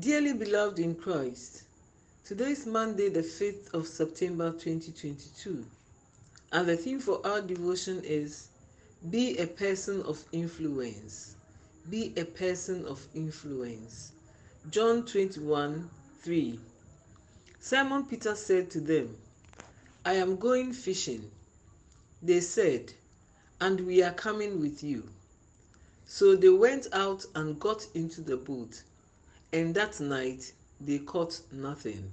Dearly beloved in Christ, today is Monday, the 5th of September 2022, and the theme for our devotion is Be a person of influence. Be a person of influence. John 21 3. Simon Peter said to them, I am going fishing. They said, And we are coming with you. So they went out and got into the boat and that night they caught nothing.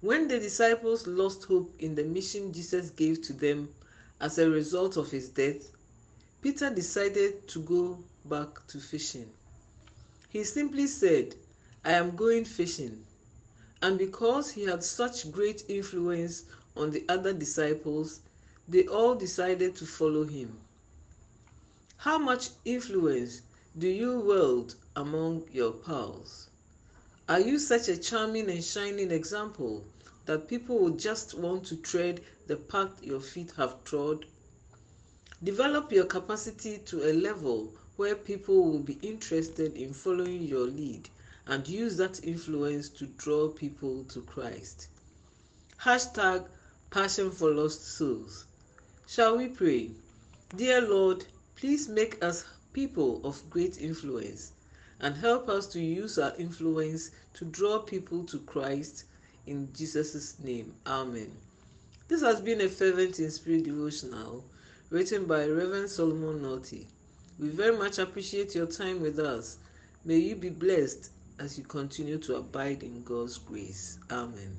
When the disciples lost hope in the mission Jesus gave to them as a result of his death, Peter decided to go back to fishing. He simply said, I am going fishing. And because he had such great influence on the other disciples, they all decided to follow him. How much influence do you wield among your pals? Are you such a charming and shining example that people will just want to tread the path your feet have trod? Develop your capacity to a level where people will be interested in following your lead and use that influence to draw people to Christ. Hashtag Passion for Lost Souls. Shall we pray? Dear Lord, please make us people of great influence and help us to use our influence to draw people to Christ in Jesus' name. Amen. This has been a fervent in spirit devotional written by Reverend Solomon Naughty. We very much appreciate your time with us. May you be blessed as you continue to abide in God's grace. Amen.